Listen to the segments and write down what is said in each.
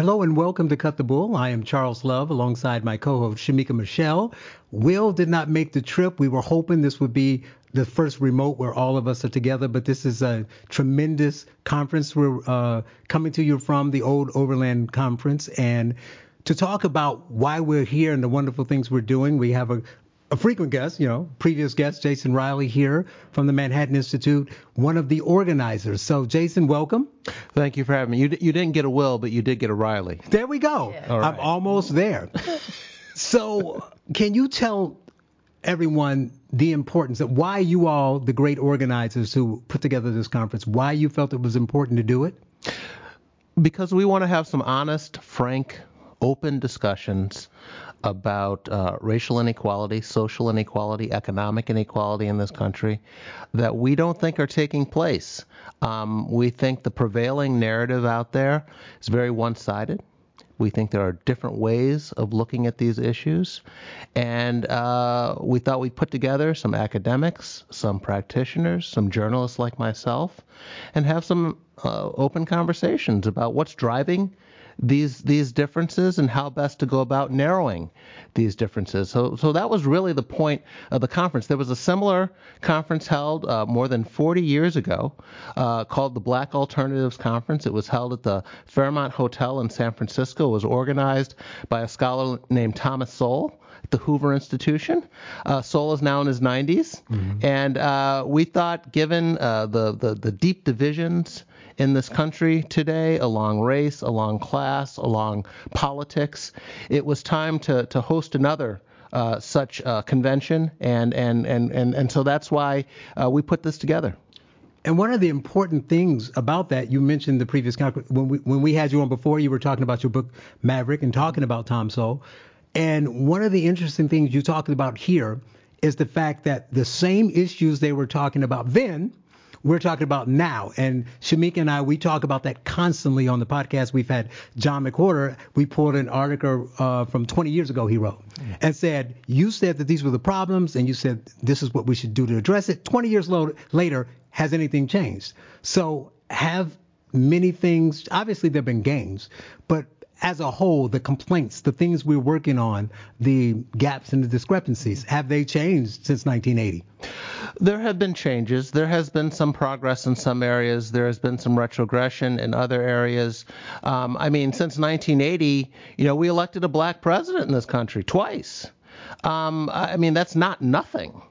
Hello and welcome to Cut the Bull. I am Charles Love alongside my co-host Shamika Michelle. Will did not make the trip. We were hoping this would be the first remote where all of us are together, but this is a tremendous conference. We're uh, coming to you from the Old Overland Conference and to talk about why we're here and the wonderful things we're doing. We have a, a frequent guest, you know, previous guest, Jason Riley here from the Manhattan Institute, one of the organizers. So, Jason, welcome. Thank you for having me. You, you didn't get a Will, but you did get a Riley. There we go. Yeah. I'm almost there. so, can you tell everyone the importance of why you all, the great organizers who put together this conference, why you felt it was important to do it? Because we want to have some honest, frank, open discussions about uh, racial inequality, social inequality, economic inequality in this country that we don't think are taking place. Um, we think the prevailing narrative out there is very one sided. We think there are different ways of looking at these issues. And uh, we thought we'd put together some academics, some practitioners, some journalists like myself, and have some uh, open conversations about what's driving these these differences and how best to go about narrowing these differences. So so that was really the point of the conference. There was a similar conference held uh, more than 40 years ago uh, called the Black Alternatives Conference. It was held at the Fairmont Hotel in San Francisco. It was organized by a scholar named Thomas Sowell the Hoover Institution. Uh, Sowell is now in his 90s, mm-hmm. and uh, we thought, given uh, the, the, the deep divisions in this country today along race, along class, along politics. It was time to, to host another uh, such uh, convention, and, and, and, and, and so that's why uh, we put this together. And one of the important things about that, you mentioned the previous conference when we when we had you on before, you were talking about your book Maverick and talking about Tom Sowell. And one of the interesting things you talked about here is the fact that the same issues they were talking about then we're talking about now. And Shamika and I, we talk about that constantly on the podcast. We've had John McWhorter. We pulled an article uh, from 20 years ago he wrote and said, You said that these were the problems, and you said this is what we should do to address it. 20 years lo- later, has anything changed? So, have many things, obviously, there have been gains, but as a whole, the complaints, the things we're working on, the gaps and the discrepancies, have they changed since 1980? There have been changes. There has been some progress in some areas. There has been some retrogression in other areas. Um, I mean, since 1980, you know, we elected a black president in this country twice. Um, I mean, that's not nothing.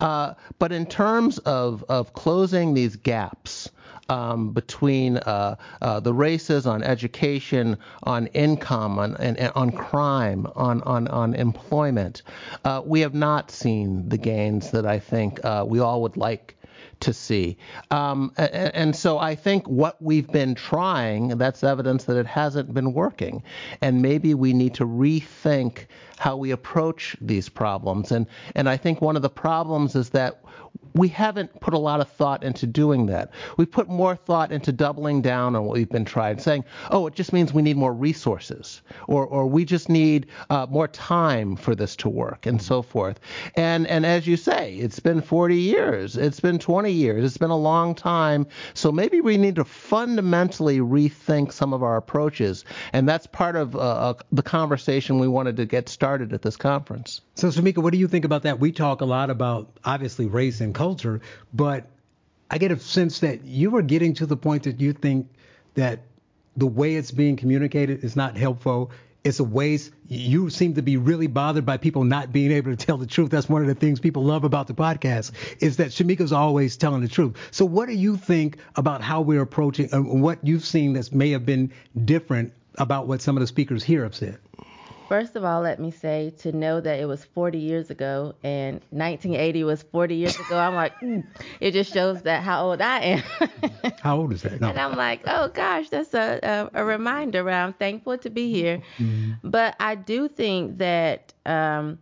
Uh, but in terms of, of closing these gaps, um, between uh, uh, the races on education, on income, on, and on crime, on, on, on employment. Uh, we have not seen the gains that I think uh, we all would like to see. Um, and, so I think what we've been trying, that's evidence that it hasn't been working. And maybe we need to rethink how we approach these problems. And, and I think one of the problems is that we haven't put a lot of thought into doing that. We put more thought into doubling down on what we've been trying, saying, oh, it just means we need more resources, or, or we just need uh, more time for this to work, and so forth. And, and as you say, it's been 40 years, it's been 20 years, it's been a long time. So maybe we need to fundamentally rethink some of our approaches. And that's part of uh, uh the conversation we wanted to get started at this conference. So, Shamika, what do you think about that? We talk a lot about obviously race and culture, but I get a sense that you are getting to the point that you think that the way it's being communicated is not helpful. It's a waste. You seem to be really bothered by people not being able to tell the truth. That's one of the things people love about the podcast is that Shamika's always telling the truth. So what do you think about how we're approaching and what you've seen that may have been different about what some of the speakers here have said? First of all, let me say to know that it was 40 years ago and 1980 was 40 years ago. I'm like, mm, it just shows that how old I am. how old is that? No. And I'm like, oh gosh, that's a, a, a reminder. I'm thankful to be here. Mm-hmm. But I do think that um,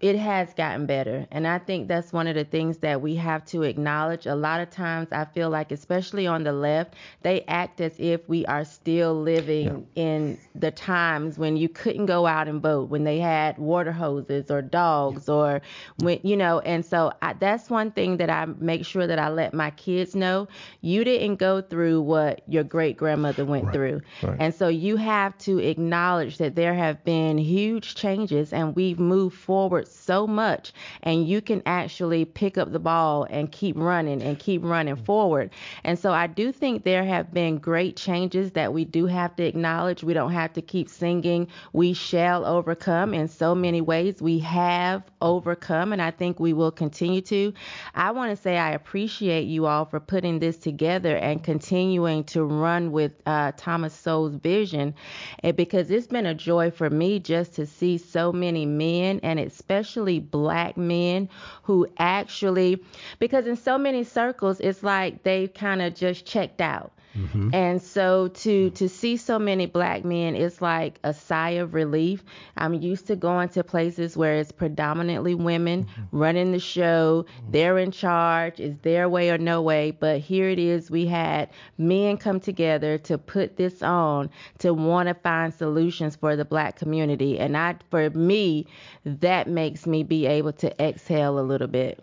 it has gotten better. And I think that's one of the things that we have to acknowledge. A lot of times I feel like, especially on the left, they act as if we are still living yeah. in the times when you couldn't go out and vote, when they had water hoses or dogs or when, you know, and so I, that's one thing that I make sure that I let my kids know. You didn't go through what your great grandmother went right. through. Right. And so you have to acknowledge that there have been huge changes and we've moved forward so much and you can actually pick up the ball and keep running and keep running forward. And so I do think there have been great changes that we do have to acknowledge. We don't have to keep singing we shall overcome in so many ways. We have overcome and I think we will continue to. I want to say I appreciate you all for putting this together and continuing to run with uh, Thomas Sowell's vision eh, because it's been a joy for me just to see so many men and especially black men who actually, because in so many circles, it's like they've kind of just checked out. Mm-hmm. And so to to see so many black men it's like a sigh of relief. I'm used to going to places where it's predominantly women mm-hmm. running the show. Mm-hmm. They're in charge. It's their way or no way. But here it is. We had men come together to put this on to want to find solutions for the black community. And I for me, that makes me be able to exhale a little bit.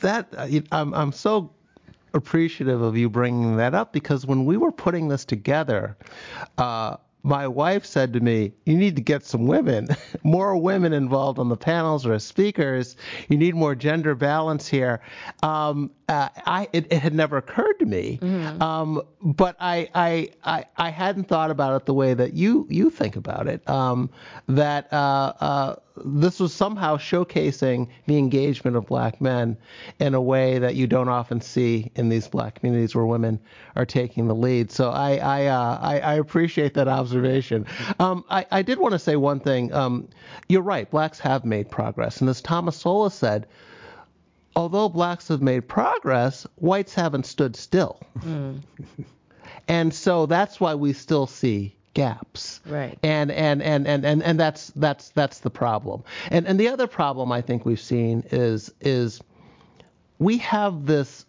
That I'm I'm so appreciative of you bringing that up because when we were putting this together, uh, my wife said to me, "You need to get some women, more women involved on the panels or as speakers. You need more gender balance here." Um, uh, I it, it, had never occurred to me, mm-hmm. um, but I, I I I hadn't thought about it the way that you you think about it. Um, that uh, uh, this was somehow showcasing the engagement of black men in a way that you don't often see in these black communities where women are taking the lead. So I I uh, I, I, appreciate that observation. Um, I I did want to say one thing. Um, you're right. Blacks have made progress, and as Thomas Sowell said although blacks have made progress, whites haven't stood still. Mm. and so that's why we still see gaps. Right. And and, and, and, and and that's that's that's the problem. And and the other problem I think we've seen is is we have this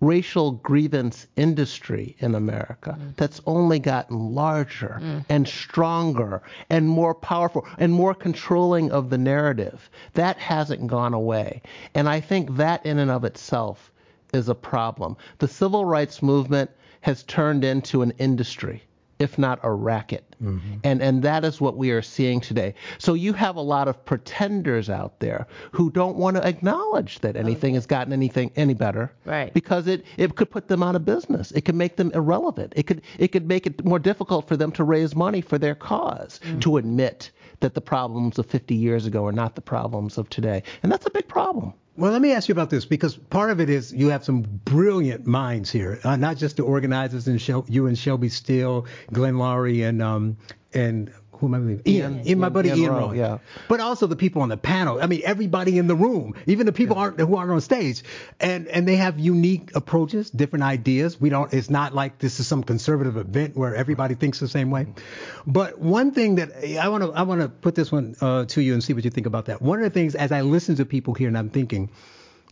racial grievance industry in America mm. that's only gotten larger mm. and stronger and more powerful and more controlling of the narrative. That hasn't gone away. And I think that in and of itself is a problem. The civil rights movement has turned into an industry if not a racket. Mm-hmm. And and that is what we are seeing today. So you have a lot of pretenders out there who don't want to acknowledge that anything okay. has gotten anything any better. Right. Because it, it could put them out of business. It could make them irrelevant. It could it could make it more difficult for them to raise money for their because mm-hmm. to admit that the problems of 50 years ago are not the problems of today. And that's a big problem. Well, let me ask you about this because part of it is you have some brilliant minds here, uh, not just the organizers and Shel- you and Shelby Steele, Glenn Loury, and um, and who am I believing? Ian, Ian, my buddy Ian, Ian Rowe, yeah. But also the people on the panel. I mean, everybody in the room, even the people yeah. aren't who aren't on stage, and and they have unique approaches, different ideas. We don't. It's not like this is some conservative event where everybody thinks the same way. But one thing that I want to I want to put this one uh, to you and see what you think about that. One of the things as I listen to people here and I'm thinking.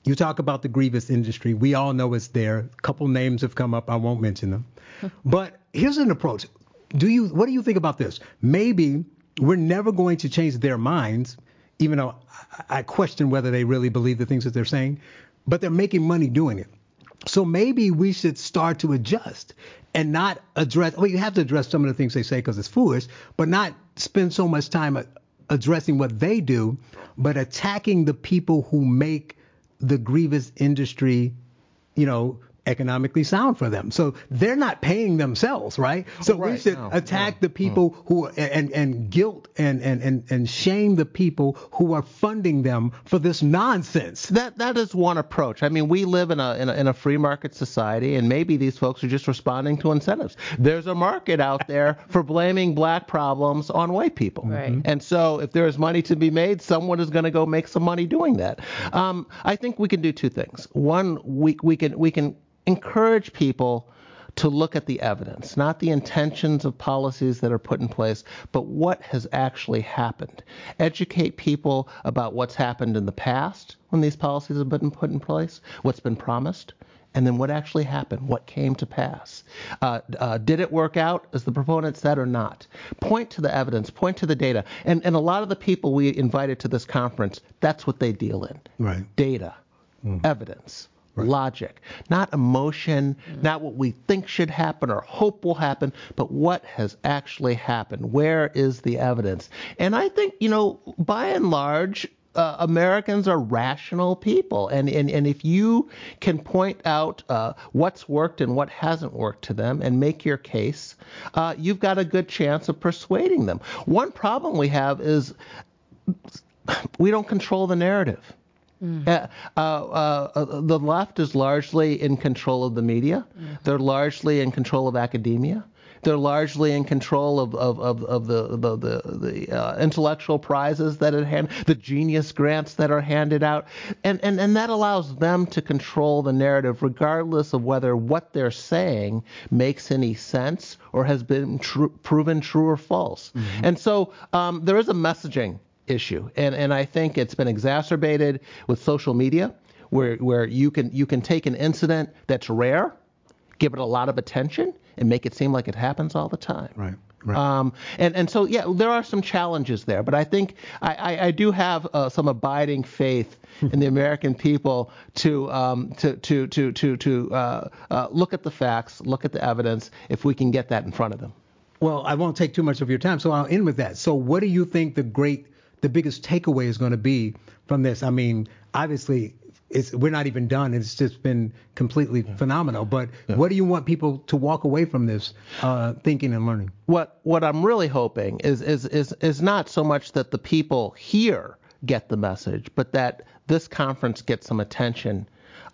You talk about the grievous industry. We all know it's there. A couple names have come up. I won't mention them. but here's an approach do you what do you think about this? Maybe we're never going to change their minds, even though I question whether they really believe the things that they're saying, but they're making money doing it. So maybe we should start to adjust and not address. Well, you have to address some of the things they say because it's foolish, but not spend so much time addressing what they do, but attacking the people who make the grievous industry, you know, economically sound for them. So they're not paying themselves, right? So right. we should no, attack no. the people mm. who and and guilt and, and and and shame the people who are funding them for this nonsense. That that is one approach. I mean, we live in a in a, in a free market society, and maybe these folks are just responding to incentives. There's a market out there for blaming black problems on white people, right. and so if there is money to be made, someone is going to go make some money doing that. Um, I think we can do two things. One, we we can we can encourage people to look at the evidence, not the intentions of policies that are put in place, but what has actually happened. Educate people about what's happened in the past when these policies have been put in place, what's been promised, and then what actually happened, what came to pass. Uh, uh, did it work out, as the proponent said, or not? Point to the evidence, point to the data. And, and a lot of the people we invited to this conference, that's what they deal in Right. data, evidence. Logic, not emotion, not what we think should happen or hope will happen, but what has actually happened. Where is the evidence? And I think, you know, by and large, uh, Americans are rational people, and, and and if you can point out uh, what's worked and what hasn't worked to them and make your case, uh, you've got a good chance of persuading them. One problem we have is we don't control the narrative. Uh, uh, uh, the left is largely in control of the media. They're largely in control of academia. They're largely in control of, of, of, of the the the, the uh, intellectual prizes that are hand, the genius grants that are handed out, and, and and that allows them to control the narrative, regardless of whether what they're saying makes any sense or has been tru- proven true or false. And so um, there is a messaging issue, and and I think it's been exacerbated with social media, where where you can you can take an incident that's rare, give it a lot of attention, and make it seem like it happens all the time. Right. Right. Um, and and so yeah, there are some challenges there, but I think I, I, I do have uh, some abiding faith in the American people to um, to to to to to uh, uh, look at the facts, look at the evidence, if we can get that in front of them. Well, I won't take too much of your time, so I'll end with that. So, what do you think the great, the biggest takeaway is going to be from this? I mean, obviously, it's we're not even done. It's just been completely phenomenal. But what do you want people to walk away from this uh, thinking and learning? what what I'm really hoping is is is is not so much that the people here get the message, but that this conference gets some attention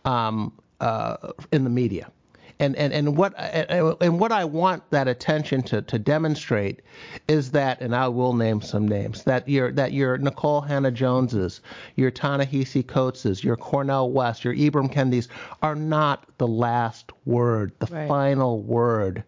um, uh, in the media. And, and, and what and what I want that attention to, to demonstrate is that, and I will name some names, that your that your Nikole Hannah-Joneses, your Ta-Nehisi Coateses, your Cornel West, your Ibram Kendis are not the last word, the Right. final word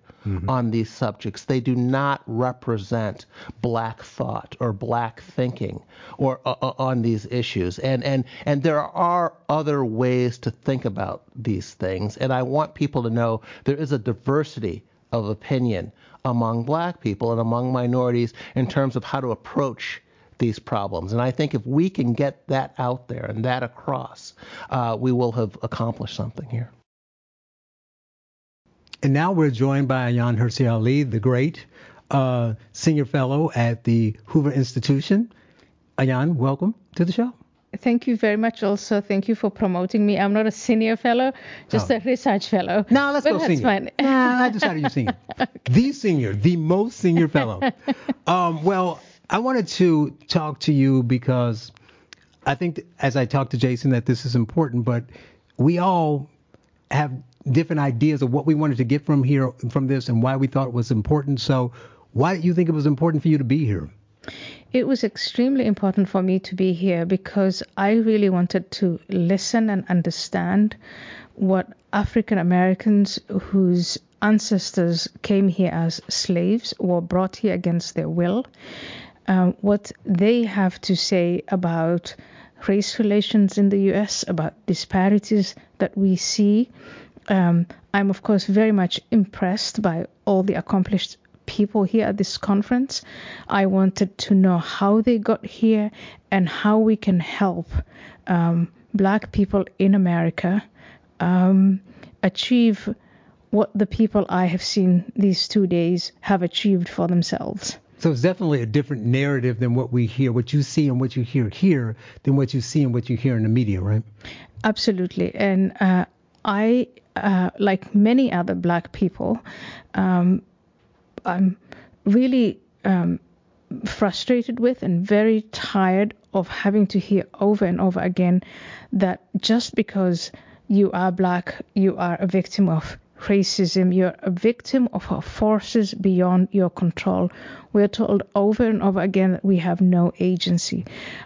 on these subjects. They do not represent black thought or black thinking or uh, uh, on these issues. And and and there are other ways to think about these things. And I want people to know there is a diversity of opinion among black people and among minorities in terms of how to approach these problems. And I think if we can get that out there and that across, uh, we will have accomplished something here. And now we're joined by Ayaan Hirsi Ali, the great uh, senior fellow at the Hoover Institution. Ayaan, welcome to the show. Thank you very much. Also, thank you for promoting me. I'm not a senior fellow, just Oh. a research fellow. No, let's but go that's senior. fine. Nah, I decided you're senior. The senior, the most senior fellow. Um, well, I wanted to talk to you because I think, as I talked to Jason, that this is important, but we all have different ideas of what we wanted to get from here, from this, and why we thought it was important. So, why did you think it was important for you to be here? It was extremely important for me to be here because I really wanted to listen and understand what African Americans whose ancestors came here as slaves were brought here against their will, um, what they have to say about race relations in the U.S., about disparities that we see. Um, I'm, of course, very much impressed by all the accomplished people here at this conference. I wanted to know how they got here and how we can help um, black people in America um, achieve what the people I have seen these two days have achieved for themselves. So it's definitely a different narrative than what we hear, what you see and what you hear here, than what you see and what you hear in the media, right? Absolutely. And uh, I, uh, like many other black people, um, I'm really um, frustrated with and very tired of having to hear over and over again that just because you are black, you are a victim of racism. You're a victim of forces beyond your control. We're told over and over again that we have no agency.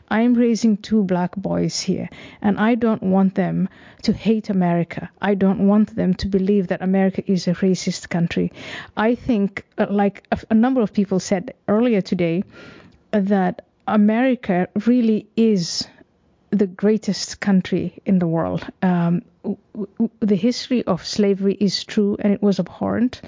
I'm raising two black boys here, and I don't want them to hate America. I don't want them to believe that America is a racist country. I think, uh, like a, a number of people said earlier today, that America really is the greatest country in the world. Um, the history of slavery is true and it was abhorrent.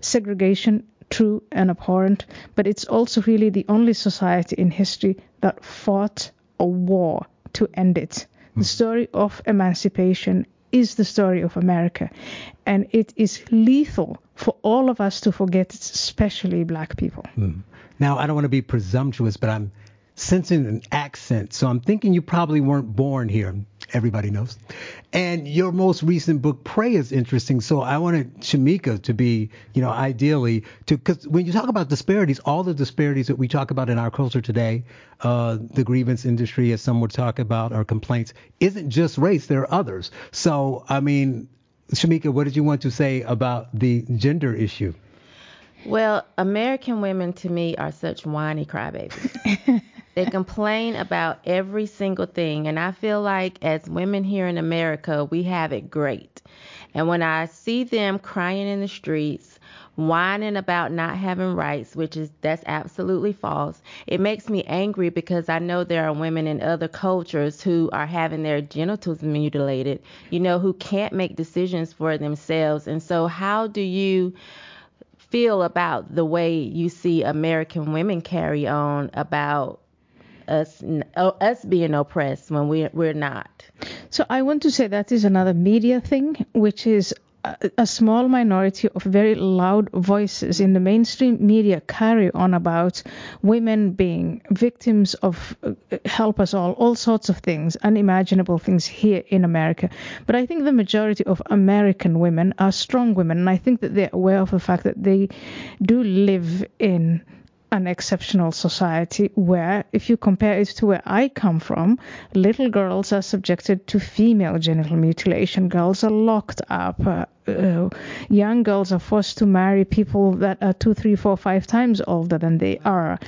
Segregation, true and abhorrent. But it's also really the only society in history that fought a war to end it. The hmm. story of emancipation is the story of America. And it is lethal for all of us to forget, especially black people. Mm. Now, I don't want to be presumptuous, but I'm sensing an accent. So I'm thinking you probably weren't born here. Everybody knows. And your most recent book, Prey, is interesting. So I wanted Shamika to be, you know, ideally to, because when you talk about disparities, all the disparities that we talk about in our culture today, uh, the grievance industry, as some would talk about, or complaints, isn't just race. There are others. So, I mean, Shamika, what did you want to say about the gender issue? Well, American women to me are such whiny crybabies. They complain about every single thing. And I feel like as women here in America, we have it great. And when I see them crying in the streets, whining about not having rights, which is that's absolutely false. It makes me angry because I know there are women in other cultures who are having their genitals mutilated, you know, who can't make decisions for themselves. And so how do you feel about the way you see American women carry on about us us being oppressed when we we're not. So I want to say that is another media thing, which is a small minority of very loud voices in the mainstream media carry on about women being victims of uh, help us all, all sorts of things, unimaginable things here in America. But I think the majority of American women are strong women, and I think that they're aware of the fact that they do live in an exceptional society where, if you compare it to where I come from, little girls are subjected to female genital mutilation. Girls are locked up. Uh, uh, young girls are forced to marry people that are two, three, four, five times older than they are.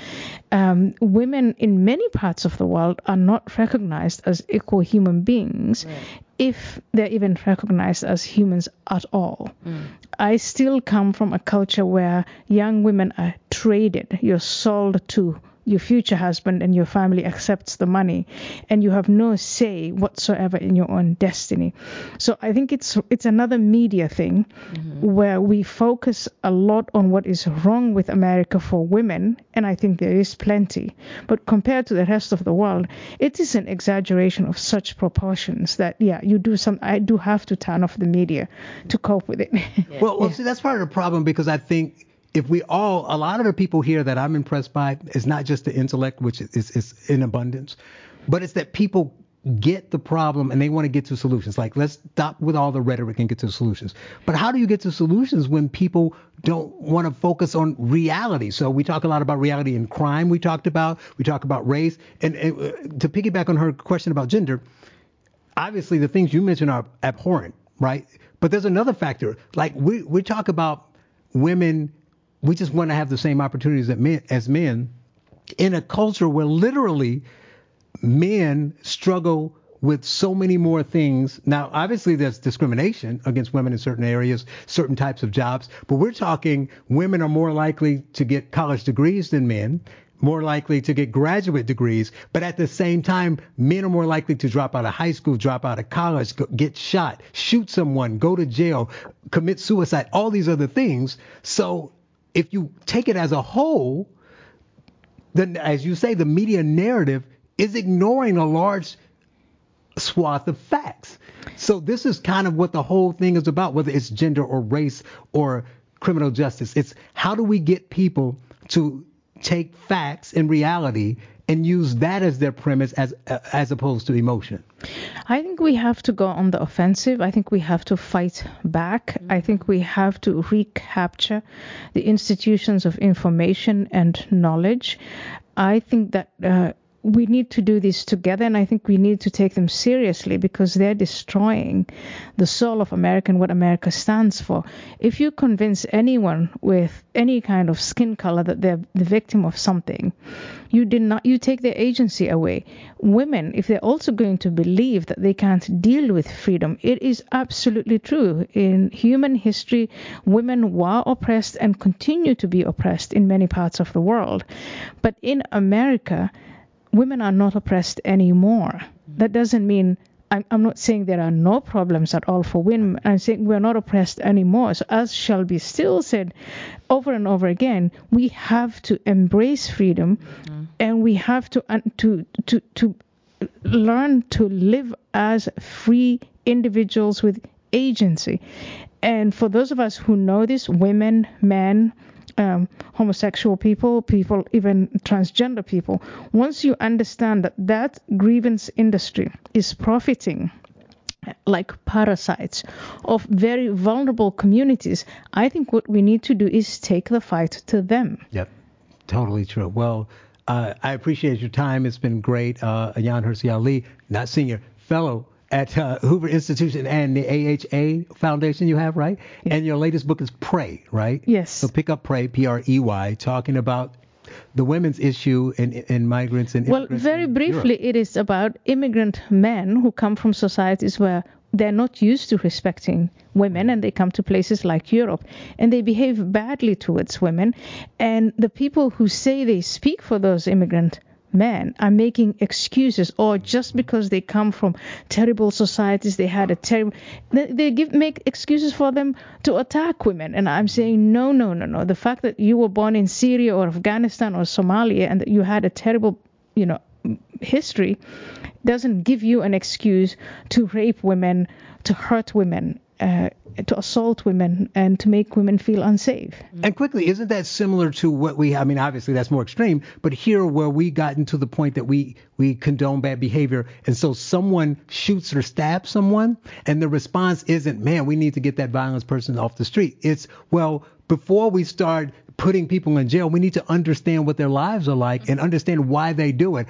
Um, women in many parts of the world are not recognized as equal human beings. Right. If they're even recognized as humans at all. Mm. I still come from a culture where young women are traded. You're sold to your future husband and your family accepts the money and you have no say whatsoever in your own destiny so i think it's it's another media thing mm-hmm. where we focus a lot on what is wrong with america for women and i think there is plenty but compared to the rest of the world it is an exaggeration of such proportions that yeah you do some i do have to turn off the media to cope with it yeah. well, well yeah. see that's part of the problem because i think if we all, a lot of the people here that I'm impressed by is not just the intellect, which is, is in abundance, but it's that people get the problem and they want to get to solutions. Like, let's stop with all the rhetoric and get to solutions. But how do you get to solutions when people don't want to focus on reality? So we talk a lot about reality and crime. We talked about we talk about race, and, and uh, to piggyback on her question about gender, obviously the things you mentioned are abhorrent, right? But there's another factor. Like we we talk about women we just want to have the same opportunities men, as men in a culture where literally men struggle with so many more things. Now, obviously, there's discrimination against women in certain areas, certain types of jobs, but we're talking women are more likely to get college degrees than men, more likely to get graduate degrees, but at the same time, men are more likely to drop out of high school, drop out of college, get shot, shoot someone, go to jail, commit suicide, all these other things. So if you take it as a whole, then as you say, the media narrative is ignoring a large swath of facts. So this is kind of what the whole thing is about, whether it's gender or race or criminal justice. It's how do we get people to take facts and reality and use that as their premise as as opposed to emotion? I think we have to go on the offensive. I think we have to fight back. I think we have to recapture the institutions of information and knowledge. I think that uh, we need to do this together, and I think we need to take them seriously because they're destroying the soul of America and what America stands for. If you convince anyone with any kind of skin color that they're the victim of something, you did not you take their agency away. Women, if they're also going to believe that they can't deal with freedom, it is absolutely true. In human history, women were oppressed and continue to be oppressed in many parts of the world. But in America, women are not oppressed anymore. That doesn't mean I'm, I'm not saying there are no problems at all for women. I'm saying we're not oppressed anymore. So, as Shelby Steele said over and over again, we have to embrace freedom, mm-hmm. and we have to to to to learn to live as free individuals with agency. And for those of us who know this, women, men, um, homosexual people, people, even transgender people, once you understand that that grievance industry is profiting like parasites of very vulnerable communities, I think what we need to do is take the fight to them. Yep, totally true. Well, uh, I appreciate your time. It's been great. Uh, Ayaan Hirsi Ali, not senior, fellow at uh, Hoover Institution and the AHA Foundation you have, right? Yes. And your latest book is Prey, right? Yes. So pick up Prey, P R E Y, talking about the women's issue in, in migrants and well, very briefly, it is about immigrant men who come from societies where they're not used to respecting women and they come to places like Europe and they behave badly towards women and the people who say they speak for those immigrant men are making excuses or just because they come from terrible societies they had a terrible they, give make excuses for them to attack women. And i'm saying no no no no. The fact that you were born in syria or afghanistan or somalia and that you had a terrible you know history doesn't give you an excuse to rape women to hurt women uh, to assault women and to make women feel unsafe. And quickly, isn't that similar to what we? I mean, obviously that's more extreme, but here where we gotten to the point that we we condone bad behavior, and so someone shoots or stabs someone, and the response isn't, "Man, we need to get that violence person off the street." It's, "Well, before we start putting people in jail, we need to understand what their lives are like and understand why they do it."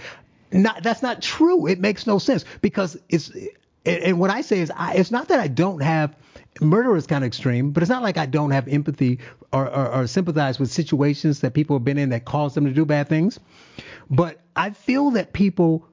Not that's not true. It makes no sense because it's and, what I say is, I, it's not that I don't have murder is kind of extreme, but it's not like I don't have empathy or, or, or, sympathize with situations that people have been in that cause them to do bad things. But I feel that people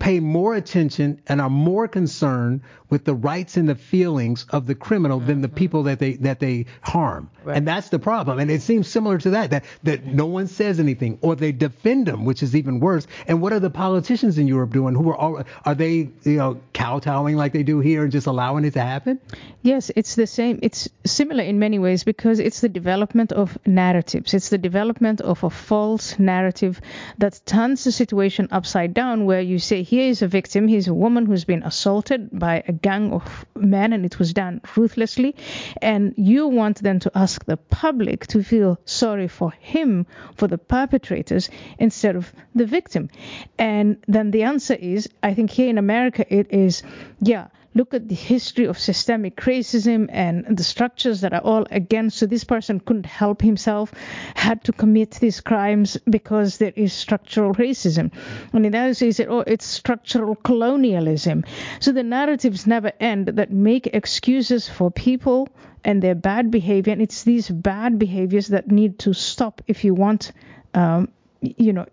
pay more attention and are more concerned with the rights and the feelings of the criminal mm-hmm. than the mm-hmm. people that they that they harm. Right. And that's the problem. And it seems similar to that that that no one says anything or they defend them, which is even worse. And what are the politicians in Europe doing? Who are all, are they you know kowtowing like they do here and just allowing it to happen? Yes, it's the same. It's similar in many ways because it's the development of narratives. It's the development of a false narrative that turns the situation upside down where you say here is a victim, he's a woman who's been assaulted by a gang of men and it was done ruthlessly. And you want then to ask the public to feel sorry for him, for the perpetrators, instead of the victim. And then the answer is I think here in America it is, yeah look at the history of systemic racism and the structures that are all against. So this person couldn't help himself, had to commit these crimes because there is structural racism. And in others, he said, oh, it's structural colonialism. So the narratives never end that make excuses for people and their bad behavior. And it's these bad behaviors that need to stop if you want, um, you know,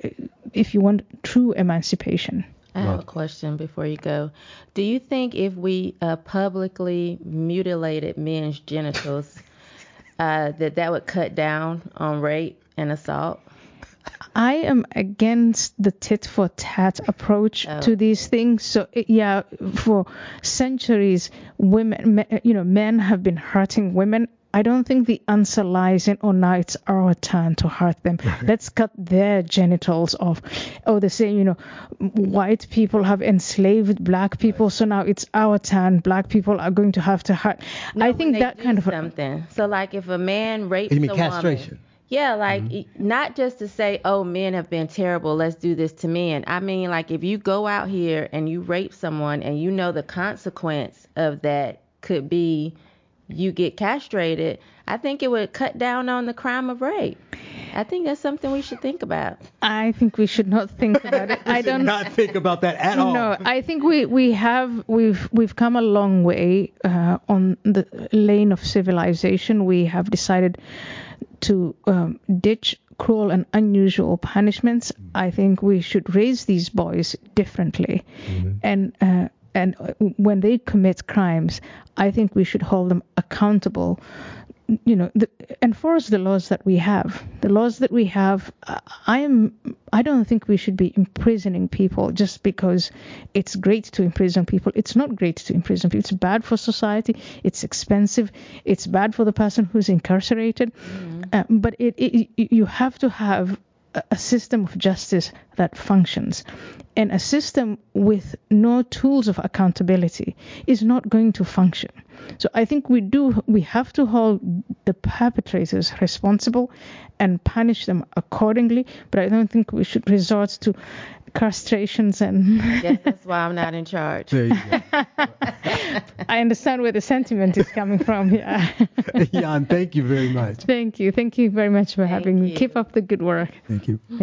if you want true emancipation. I have a question before you go. Do you think if we uh, publicly mutilated men's genitals, uh, that that would cut down on rape and assault? I am against the tit for tat approach oh. to these things. So yeah, for centuries, women, you know, men have been hurting women I don't think the answer lies in, oh, now it's our turn to hurt them. Let's cut their genitals off. Oh, they say, you know, white people have enslaved black people, so now it's our turn. Black people are going to have to hurt. No, I think that kind of something. So, like, if a man rapes you mean a castration? woman. Yeah, like mm-hmm. not just to say, oh, men have been terrible, let's do this to men. I mean, like if you go out here and you rape someone and you know the consequence of that could be you get castrated, I think it would cut down on the crime of rape. I think that's something we should think about. I think we should not think about it. I don't not think about that at all. No, I think we, we have we've we've come a long way uh, on the lane of civilization. We have decided to um, ditch cruel and unusual punishments. I think we should raise these boys differently, and uh, and when they commit crimes, I think we should hold them accountable. You know, the, enforce the laws that we have. The laws that we have. I am. I don't think we should be imprisoning people just because it's great to imprison people. It's not great to imprison people. It's bad for society. It's expensive. It's bad for the person who's incarcerated. Mm-hmm. Uh, but it, it, you have to have a system of justice that functions. And a system with no tools of accountability is not going to function. So I think we do we have to hold the perpetrators responsible and punish them accordingly, but I don't think we should resort to castrations and Yes, that's why I'm not in charge. There you go. I understand where the sentiment is coming from. Yeah. Jan, thank you very much. Thank you. Thank you very much for Thank having me. Keep up the good work. Thank you. Thank you.